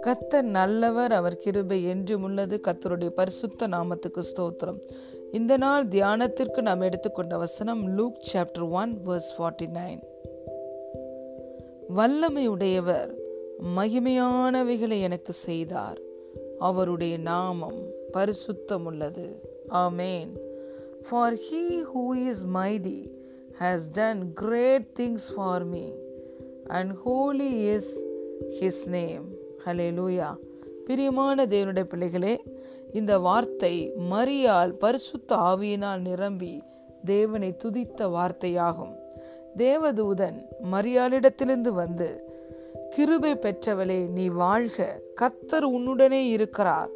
கத்தர் நல்லவர் அவர் கிருபை என்றும் உள்ளது. கத்தருடைய பரிசுத்த நாமத்துக்கு ஸ்தோத்திரம். இந்த நாள் தியானத்திற்கு நாம் எடுத்துக்கொண்ட வசனம் Luke chapter one verse forty nine. வல்லமை உடையவர் மகிமையானவைகளை எனக்கு செய்தார். அவருடைய நாமம் பரிசுத்தம் உள்ளது. ஆமேன். For he who is mighty has done great things for me and holy is his name hallelujah பிரியமான தேவனுடைய பிள்ளைகளே இந்த வார்த்தை மரியால் பரிசுத்த ஆவியினால் நிரம்பி தேவனை துதித்த வார்த்தையாகும். தேவதூதன் மரியாளிடத்திலிருந்து வந்து கிருபை பெற்றவளே நீ வாழ்க. கத்தர் உன்னுடனே இருக்கிறார்.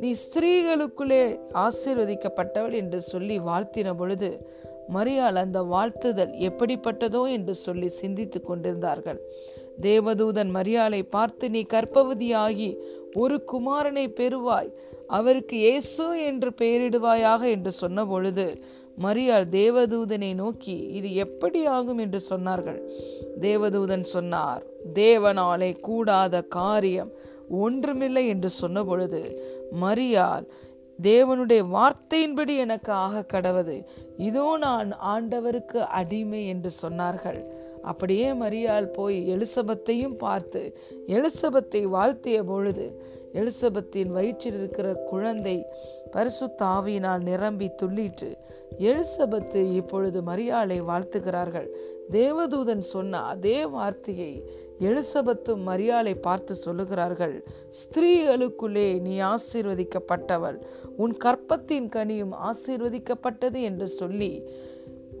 நீ ஸ்திரீகளுக்குள்ளே ஆசீர்வதிக்கப்பட்டவள் என்று சொல்லி வாழ்த்தின பொழுது மரியாள் அந்த வாழ்த்துதல் எப்படிப்பட்டதோ என்று சொல்லி சிந்தித்துக் கொண்டிருந்தார்கள். தேவதூதன் மரியாளை பார்த்து நீ கற்பவதியாகி ஒரு குமாரனை பெறுவாய். அவருக்கு இயேசு என்று பெயரிடுவாயாக என்று சொன்ன பொழுது மரியாள் தேவதூதனை நோக்கி இது எப்படி ஆகும்? என்று சொன்னார்கள். தேவதூதன் சொன்னார் தேவனாலே கூடாத காரியம் ஒன்றுமில்லை என்று சொன்ன பொழுது மரியாள் தேவனுடைய வார்த்தையின்படி எனக்கு ஆக கடவது இதோ நான் ஆண்டவருக்கு அடிமை என்று சொன்னார்கள். அப்படியே மரியாள் போய் எலிசபத்தையும் பார்த்து எலிசபத்தை வாழ்த்திய பொழுது எலிசபத்தின் வயிற்றில் இருக்கிற குழந்தை பரிசு தாவியினால் நிரம்பி துள்ளிட்டு எலிசபத்து இப்பொழுது மரியாளை வாழ்த்துகிறார்கள். தேவதூதன் சொன்ன அதே வார்த்தையை எலிசபத்தும் மரியாளை பார்த்து சொல்லுகிறார்கள். ஸ்திரீகளுக்குள்ளே நீ ஆசீர்வதிக்கப்பட்டவள். உன் கற்பத்தின் கனியும் ஆசீர்வதிக்கப்பட்டது என்று சொல்லி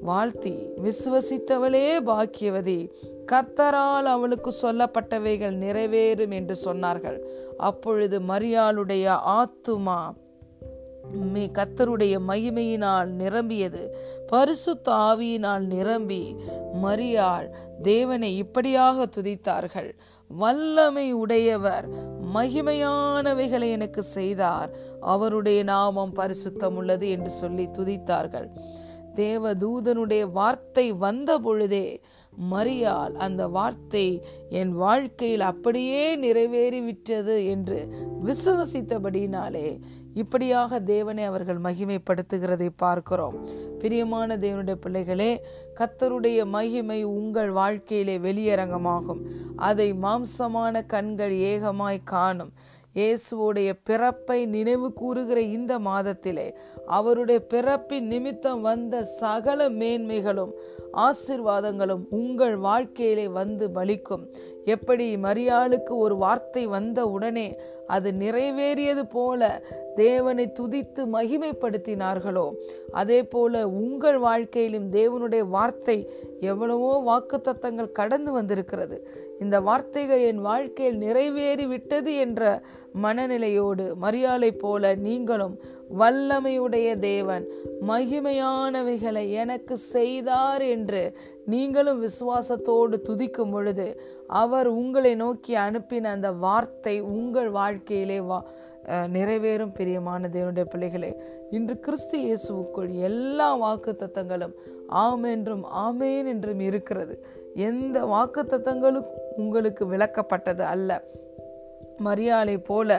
வாழ்த்தி விசுவசித்தவளே பாக்கியவதி கத்தரால் அவளுக்கு சொல்லப்பட்டவைகள் நிறைவேறும் என்று சொன்னார்கள். அப்பொழுது மரியாளுடைய ஆத்துமா கத்தருடைய மகிமையினால் நிரம்பியது. பரிசுத்த ஆவியினால் நிரம்பி மரியாள் தேவனை இப்படியாக துதித்தார்கள். வல்லமை உடையவர் மகிமையானவைகளை எனக்கு செய்தார். அவருடைய நாமம் பரிசுத்தம் உள்ளது என்று சொல்லி துதித்தார்கள். தேவ தூதனுடைய வார்த்தை வந்த பொழுதே மரியால் அந்த வார்த்தை என் வாழ்க்கையில் அப்படியே நிறைவேறிவிட்டது என்று விசுவசித்தபடினாலே இப்படியாக தேவனை அவர்கள் மகிமைப்படுத்துகிறதை பார்க்கிறோம். பிரியமான தேவனுடைய பிள்ளைகளே கத்தருடைய மகிமை உங்கள் வாழ்க்கையிலே வெளியரங்கமாகும். அதை மாம்சமான கண்கள் ஏகமாய் காணும். இயேசுவோடைய பிறப்பை நினைவு கூறுகிற இந்த மாதத்திலே அவருடைய பிறப்பின் நிமித்தம் வந்த சகல மேன்மைகளும் ஆசிர்வாதங்களும் உங்கள் வாழ்க்கையிலே வந்து பலிக்கும். எப்படி மரியாளுக்கு ஒரு வார்த்தை வந்த உடனே அது நிறைவேறியது போல தேவனை துதித்து மகிமைப்படுத்தினார்களோ அதே போல உங்கள் வாழ்க்கையிலும் தேவனுடைய வார்த்தை எவ்வளவோ வாக்கு தத்தங்கள் கடந்து வந்திருக்கிறது. இந்த வார்த்தைகள் என் வாழ்க்கையில் நிறைவேறி விட்டது என்ற மனநிலையோடு மரியாதை போல நீங்களும் வல்லமையுடைய தேவன் மகிமையானவைகளை எனக்கு செய்தார் என்று நீங்களும் விசுவாசத்தோடு துதிக்கும் பொழுது அவர் உங்களை நோக்கி அனுப்பின அந்த வார்த்தை உங்கள் வாழ்க்கையிலே வா நிறைவேறும் பிரியமான தேவனுடைய பிள்ளைகளே. இன்று கிறிஸ்து இயேசுவுக்குள் எல்லா வாக்கு தத்தங்களும் ஆம் என்றும் ஆமேன் என்றும் இருக்கிறது. எந்த வாக்கு தத்தங்களுக்கும் உங்களுக்கு விளக்கப்பட்டது அல்ல. மரியாதை போல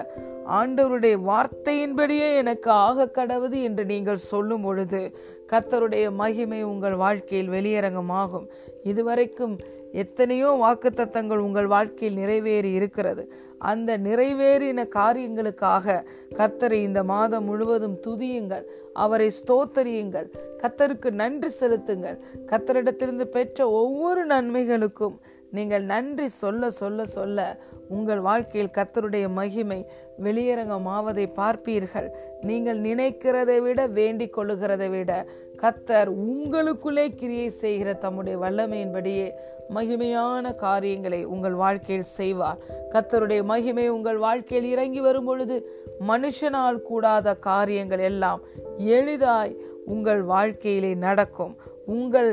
ஆண்டவருடைய வார்த்தையின்படியே எனக்கு ஆக கடவுது என்று நீங்கள் சொல்லும் பொழுது கத்தருடைய மகிமை உங்கள் வாழ்க்கையில் வெளியரங்கமாகும். இதுவரைக்கும் எத்தனையோ வாக்குத்தத்தங்கள் உங்கள் வாழ்க்கையில் நிறைவேறி இருக்கிறது. அந்த நிறைவேறின காரியங்களுக்காக கத்தரை இந்த மாதம் முழுவதும் துதியுங்கள் அவரை ஸ்தோத்தரியுங்கள் கத்தருக்கு நன்றி செலுத்துங்கள். கத்தரிடத்திலிருந்து பெற்ற ஒவ்வொரு நன்மைகளுக்கும் நீங்கள் நன்றி சொல்ல சொல்ல சொல்ல உங்கள் வாழ்க்கையில் கத்தருடைய மகிமை வெளியரங்கமாவதை பார்ப்பீர்கள். நீங்கள் நினைக்கிறதை விட வேண்டிக் கொள்ளுகிறதை விட கத்தர் உங்களுக்குள்ளே கிரியை செய்கிற தம்முடைய வல்லமையின்படியே மகிமையான காரியங்களை உங்கள் வாழ்க்கையில் செய்வார். கத்தருடைய மகிமை உங்கள் வாழ்க்கையில் இறங்கி வரும் பொழுது மனுஷனால் கூடாத காரியங்கள் எல்லாம் எளிதாய் உங்கள் வாழ்க்கையிலே நடக்கும். உங்கள்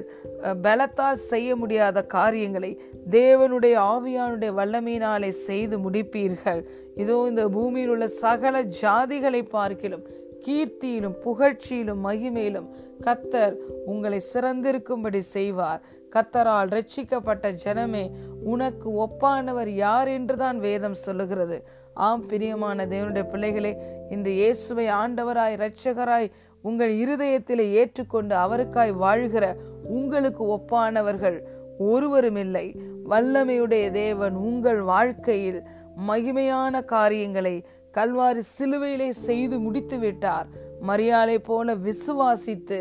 பலத்தால் செய்ய முடியாத காரியங்களை தேவனுடைய ஆவியானுடைய வல்லமையினாலே செய்து முடிப்பீர்கள். இதோ இந்த பூமியில் உள்ள சகல ஜாதிகளை பார்க்கிலும் கீர்த்தியிலும் புகழ்ச்சியிலும் மகிமையிலும் கத்தர் உங்களை சிறந்திருக்கும்படி செய்வார். கத்தரால் ரட்சிக்கப்பட்ட ஜனமே உனக்கு ஒப்பானவர் யார் என்றுதான் வேதம் சொல்லுகிறது. ஆம் பிரியமான தேவனுடைய பிள்ளைகளே இன்று இயேசுவை ஆண்டவராய் இரட்சகராய் உங்கள் இருதயத்திலே ஏற்றுக்கொண்டு அவருக்காய் வாழ்கிற உங்களுக்கு ஒப்பானவர்கள் ஒருவரும் இல்லை வல்லமையுடைய தேவன் உங்கள் வாழ்க்கையில் மகிமையான காரியங்களை கல்வாரி சிலுவையிலே செய்து முடித்து விட்டார். மரியாதை போல விசுவாசித்து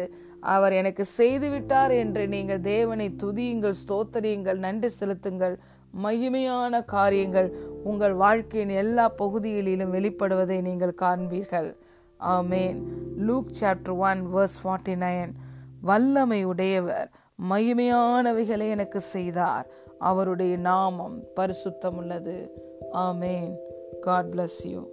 அவர் எனக்கு செய்து விட்டார் என்று நீங்கள் தேவனை துதியுங்கள் ஸ்தோத்தரியுங்கள் நன்றி செலுத்துங்கள். மகிமையான காரியங்கள் உங்கள் வாழ்க்கையின் எல்லா பகுதிகளிலும் வெளிப்படுவதை நீங்கள் காண்பீர்கள். ஆமேன். Luke chapter one verse forty nine. வல்லமை உடையவர் மகிமையானவைகளை எனக்கு செய்தார். அவருடைய நாமம் பரிசுத்தம் உள்ளது ஆமேன். God bless you.